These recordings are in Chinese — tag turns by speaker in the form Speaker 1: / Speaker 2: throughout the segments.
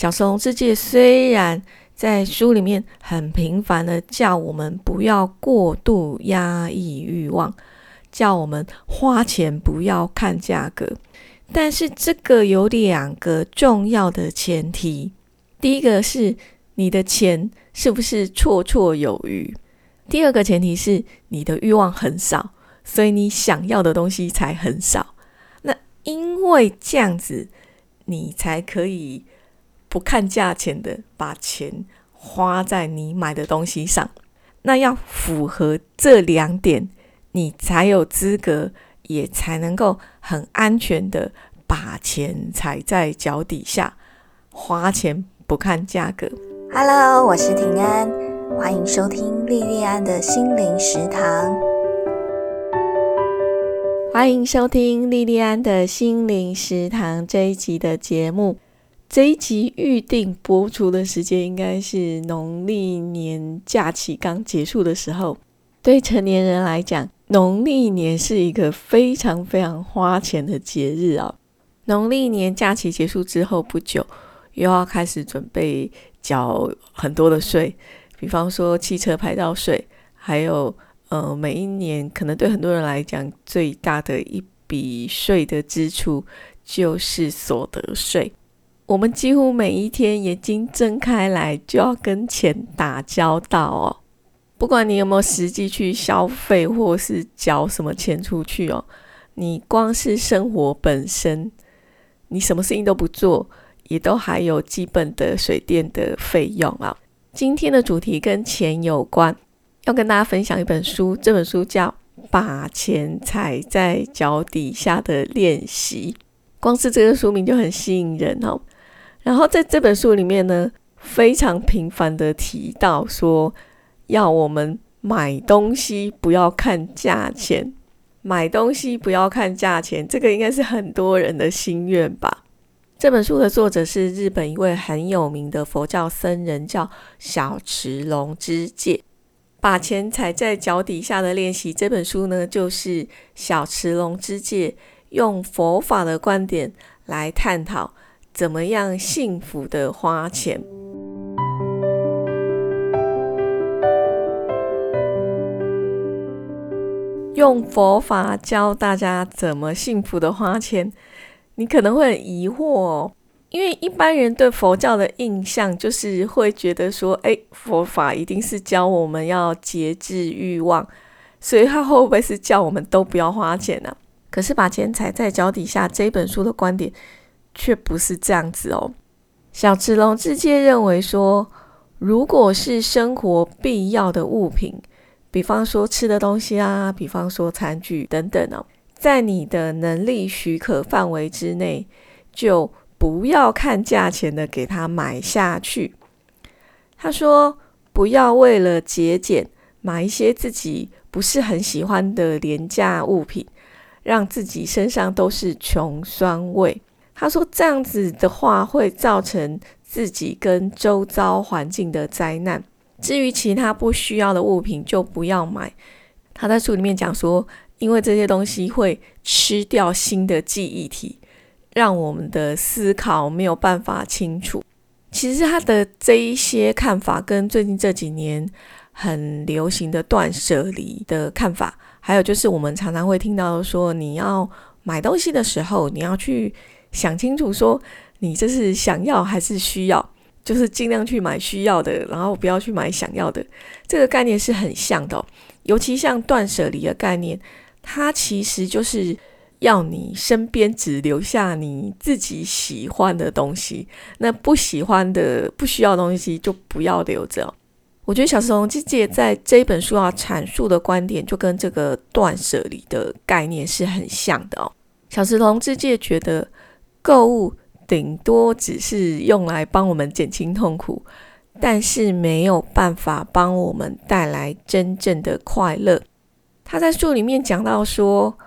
Speaker 1: 小松之介虽然在书里面很频繁的叫我们不要过度压抑欲望，叫我们花钱不要看价格，但是这个有两个重要的前提。第一个是你的钱是不是绰绰有余？第二个前提是你的欲望很少，所以你想要的东西才很少。那因为这样子，你才可以不看价钱的把钱花在你买的东西上。那要符合这两点，你才有资格，也才能够很安全的把钱踩在脚底下花钱。不看价格。
Speaker 2: Hello，我是平安，欢迎收听莉莉安的心灵食堂。
Speaker 1: 欢迎收听莉莉安的心灵食堂这一集的节目。这一集预定播出的时间应该是农历年假期刚结束的时候。对成年人来讲，农历年是一个非常非常花钱的节日啊。农历年假期结束之后不久。又要开始准备缴很多的税，比方说汽车牌照税，还有呃，每一年可能对很多人来讲最大的一笔税的支出就是所得税。我们几乎每一天眼睛睁开来就要跟钱打交道哦。不管你有没有实际去消费或是缴什么钱出去哦，你光是生活本身，你什么事情都不做。也都还有基本的水电的费用啊。今天的主题跟钱有关，要跟大家分享一本书，这本书叫《把钱踩在脚底下的练习》。光是这个书名就很吸引人哦。然后在这本书里面呢，非常频繁的提到说，要我们买东西不要看价钱，买东西不要看价钱，这个应该是很多人的心愿吧。这本书的作者是日本一位很有名的佛教僧人，叫小池龙之介。把钱踩在脚底下的练习，这本书呢，就是小池龙之介用佛法的观点来探讨怎么样幸福的花钱。用佛法教大家怎么幸福的花钱。你可能会很疑惑，哦因为一般人对佛教的印象就是会觉得说，哎，佛法一定是教我们要节制欲望，所以他会不会是叫我们都不要花钱呢？可是把钱踩在脚底下这本书的观点却不是这样子哦。小池龙直接认为说，如果是生活必要的物品，比方说吃的东西啊，比方说餐具等等哦。在你的能力许可范围之内，就不要看价钱的给他买下去。他说：“不要为了节俭买一些自己不是很喜欢的廉价物品，让自己身上都是穷酸味。”他说：“这样子的话会造成自己跟周遭环境的灾难。至于其他不需要的物品，就不要买。”他在书里面讲说。因为这些东西会吃掉新的记忆体，让我们的思考没有办法清楚。其实他的这一些看法，跟最近这几年很流行的断舍离的看法，还有就是我们常常会听到说，你要买东西的时候，你要去想清楚，说你这是想要还是需要，就是尽量去买需要的，然后不要去买想要的。这个概念是很像的，尤其像断舍离的概念。它其实就是要你身边只留下你自己喜欢的东西，那不喜欢的、不需要的东西就不要留着。我觉得小石龙姐姐在这一本书要阐述的观点，就跟这个断舍离的概念是很像的哦。小石龙之介觉得，购物顶多只是用来帮我们减轻痛苦，但是没有办法帮我们带来真正的快乐。他在书里面讲到说，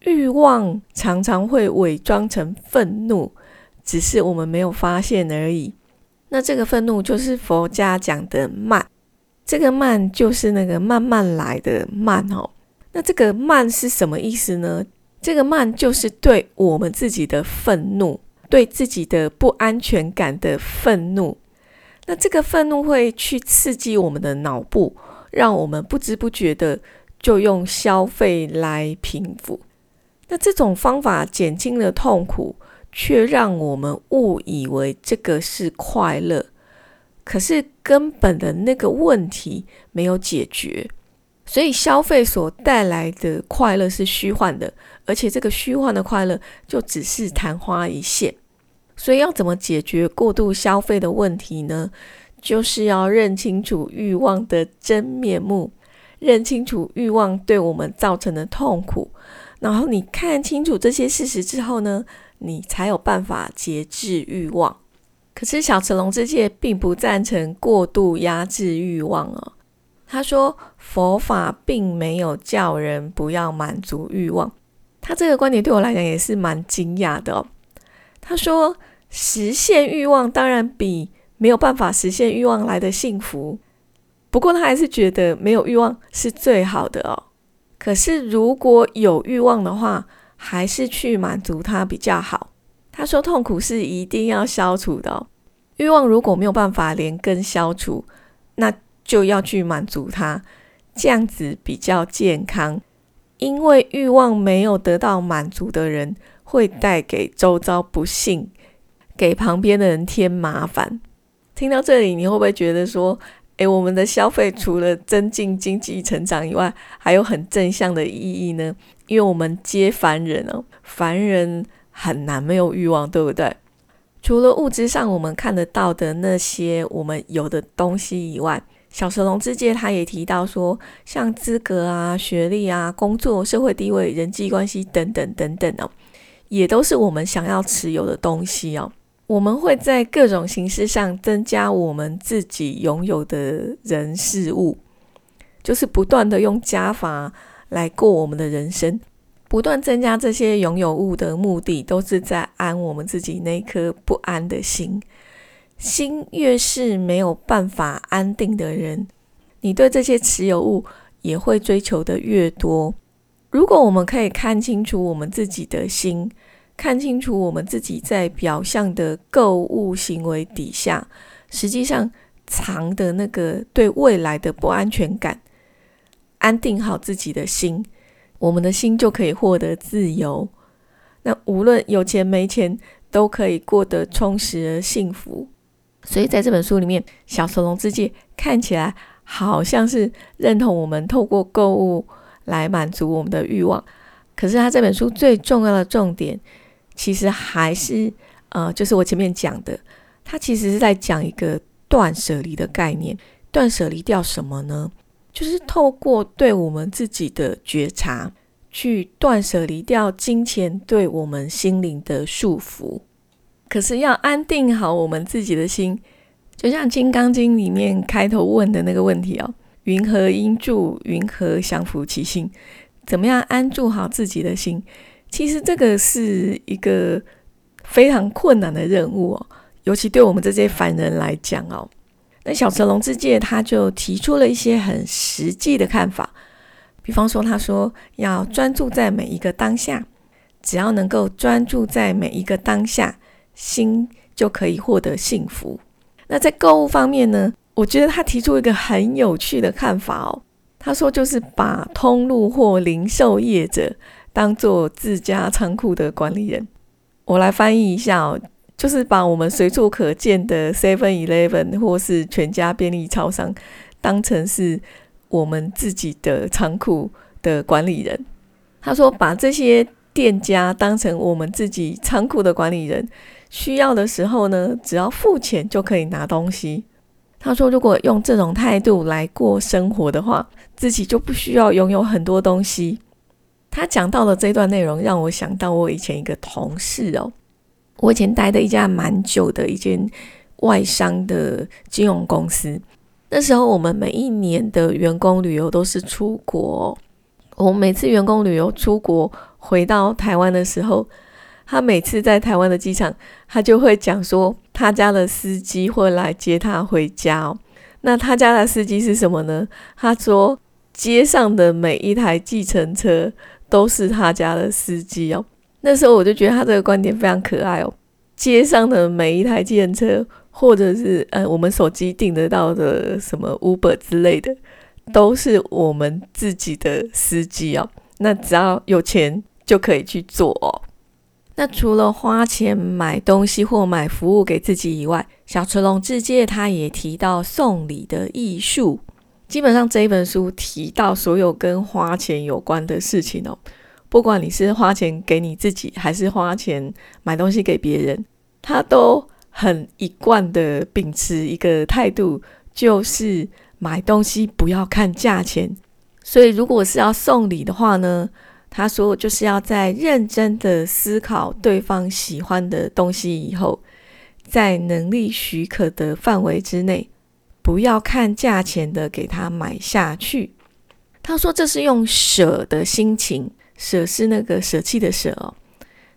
Speaker 1: 欲望常常会伪装成愤怒，只是我们没有发现而已。那这个愤怒就是佛家讲的慢，这个慢就是那个慢慢来的慢哦。那这个慢是什么意思呢？这个慢就是对我们自己的愤怒对自己的不安全感的愤怒。那这个愤怒会去刺激我们的脑部，让我们不知不觉的就用消费来平复。那这种方法减轻了痛苦，却让我们误以为这个是快乐。可是根本的那个问题没有解决，所以消费所带来的快乐是虚幻的，而且这个虚幻的快乐就只是昙花一现。所以要怎么解决过度消费的问题呢？就是要认清楚欲望的真面目，认清楚欲望对我们造成的痛苦。然后你看清楚这些事实之后呢，你才有办法节制欲望。可是小成龙之介并不赞成过度压制欲望哦。他说佛法并没有叫人不要满足欲望。他这个观点对我来讲也是蛮惊讶的。他说实现欲望当然比没有办法实现欲望来的幸福。不过他还是觉得没有欲望是最好的哦。可是如果有欲望的话，还是去满足它比较好。他说痛苦是一定要消除的，欲望如果没有办法连根消除，那就要去满足它，这样子比较健康。因为欲望没有得到满足的人，会带给周遭不幸，给旁边的人添麻烦。听到这里，你会不会觉得说？诶，我们的消费除了增进经济成长以外，还有很正向的意义呢。因为我们皆凡人哦，凡人很难没有欲望，对不对？除了物质上我们看得到的那些我们有的东西以外，小蛇龙之介他也提到说，像资格啊、学历啊、工作、社会地位、人际关系等等等等哦，也都是我们想要持有的东西哦。我们会在各种形式上增加我们自己拥有的人事物，就是不断的用加法来过我们的人生，不断增加这些拥有物的目的，都是在安我们自己那颗不安的心。心越是没有办法安定的人，你对这些持有物也会追求的越多。如果我们可以看清楚我们自己的心。看清楚我们自己在表象的购物行为底下，实际上藏的那个对未来的不安全感。安定好自己的心，我们的心就可以获得自由。那无论有钱没钱，都可以过得充实而幸福。所以在这本书里面，小丑龙之介看起来好像是认同我们透过购物来满足我们的欲望。可是他这本书最重要的重点。其实还是，呃，就是我前面讲的，它其实是在讲一个断舍离的概念。断舍离掉什么呢？就是透过对我们自己的觉察，去断舍离掉金钱对我们心灵的束缚。可是要安定好我们自己的心，就像《金刚经》里面开头问的那个问题哦：“云何应住？云何降伏其心？”怎么样安住好自己的心？其实这个是一个非常困难的任务哦，尤其对我们这些凡人来讲哦。那小成龙之介他就提出了一些很实际的看法，比方说他说要专注在每一个当下，只要能够专注在每一个当下，心就可以获得幸福。那在购物方面呢，我觉得他提出一个很有趣的看法哦，他说就是把通路或零售业者。当做自家仓库的管理人，我来翻译一下哦，就是把我们随处可见的 Seven Eleven 或是全家便利超商当成是我们自己的仓库的管理人。他说，把这些店家当成我们自己仓库的管理人，需要的时候呢，只要付钱就可以拿东西。他说，如果用这种态度来过生活的话，自己就不需要拥有很多东西。他讲到的这段内容，让我想到我以前一个同事哦，我以前待的一家蛮久的一间外商的金融公司。那时候我们每一年的员工旅游都是出国，我每次员工旅游出国回到台湾的时候，他每次在台湾的机场，他就会讲说他家的司机会来接他回家哦。那他家的司机是什么呢？他说街上的每一台计程车。都是他家的司机哦。那时候我就觉得他这个观点非常可爱哦。街上的每一台计程车，或者是呃我们手机订得到的什么 Uber 之类的，都是我们自己的司机哦。那只要有钱就可以去做哦。那除了花钱买东西或买服务给自己以外，小池龙志介他也提到送礼的艺术。基本上这一本书提到所有跟花钱有关的事情哦，不管你是花钱给你自己，还是花钱买东西给别人，他都很一贯的秉持一个态度，就是买东西不要看价钱。所以如果是要送礼的话呢，他说就是要在认真的思考对方喜欢的东西以后，在能力许可的范围之内。不要看价钱的，给他买下去。他说这是用舍的心情，舍是那个舍弃的舍哦。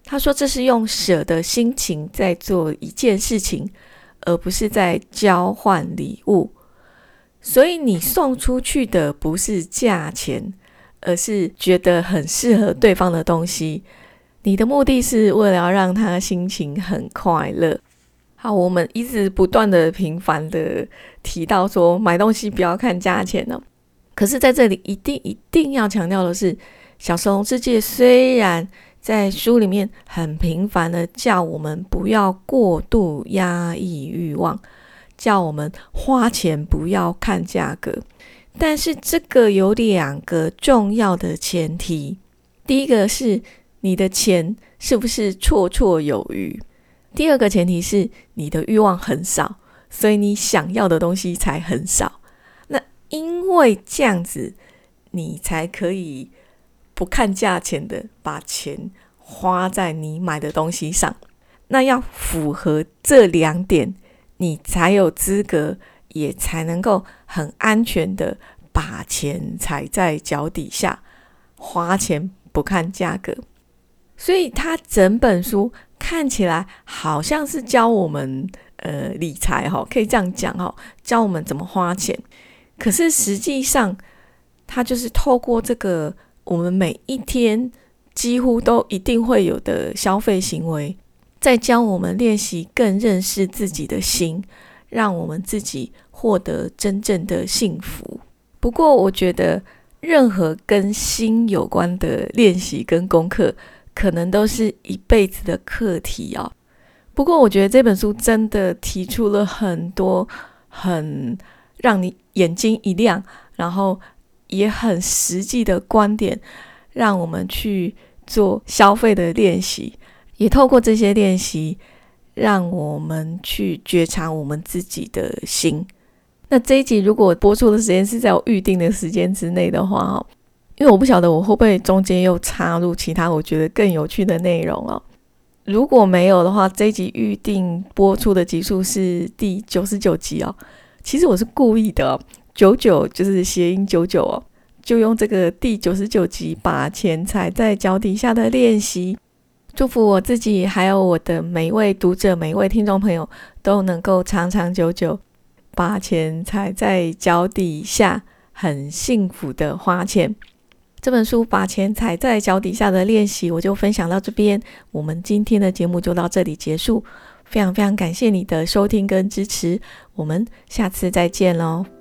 Speaker 1: 他说这是用舍的心情在做一件事情，而不是在交换礼物。所以你送出去的不是价钱，而是觉得很适合对方的东西。你的目的是为了要让他心情很快乐。好，我们一直不断的频繁的提到说，买东西不要看价钱呢。可是在这里一定一定要强调的是，小神龙世界虽然在书里面很频繁的叫我们不要过度压抑欲望，叫我们花钱不要看价格，但是这个有两个重要的前提，第一个是你的钱是不是绰绰有余。第二个前提是你的欲望很少，所以你想要的东西才很少。那因为这样子，你才可以不看价钱的把钱花在你买的东西上。那要符合这两点，你才有资格，也才能够很安全的把钱踩在脚底下，花钱不看价格。所以他整本书。看起来好像是教我们呃理财哈，可以这样讲哈，教我们怎么花钱。可是实际上，他就是透过这个我们每一天几乎都一定会有的消费行为，在教我们练习更认识自己的心，让我们自己获得真正的幸福。不过，我觉得任何跟心有关的练习跟功课。可能都是一辈子的课题哦。不过，我觉得这本书真的提出了很多很让你眼睛一亮，然后也很实际的观点，让我们去做消费的练习。也透过这些练习，让我们去觉察我们自己的心。那这一集如果播出的时间是在我预定的时间之内的话，因为我不晓得我会不会中间又插入其他我觉得更有趣的内容哦。如果没有的话，这一集预定播出的集数是第九十九集哦。其实我是故意的，九九就是谐音九九哦，就用这个第九十九集把钱踩在脚底下的练习，祝福我自己还有我的每一位读者、每一位听众朋友都能够长长久久把钱踩在脚底下，很幸福的花钱。这本书把钱踩在脚底下的练习，我就分享到这边。我们今天的节目就到这里结束，非常非常感谢你的收听跟支持，我们下次再见喽。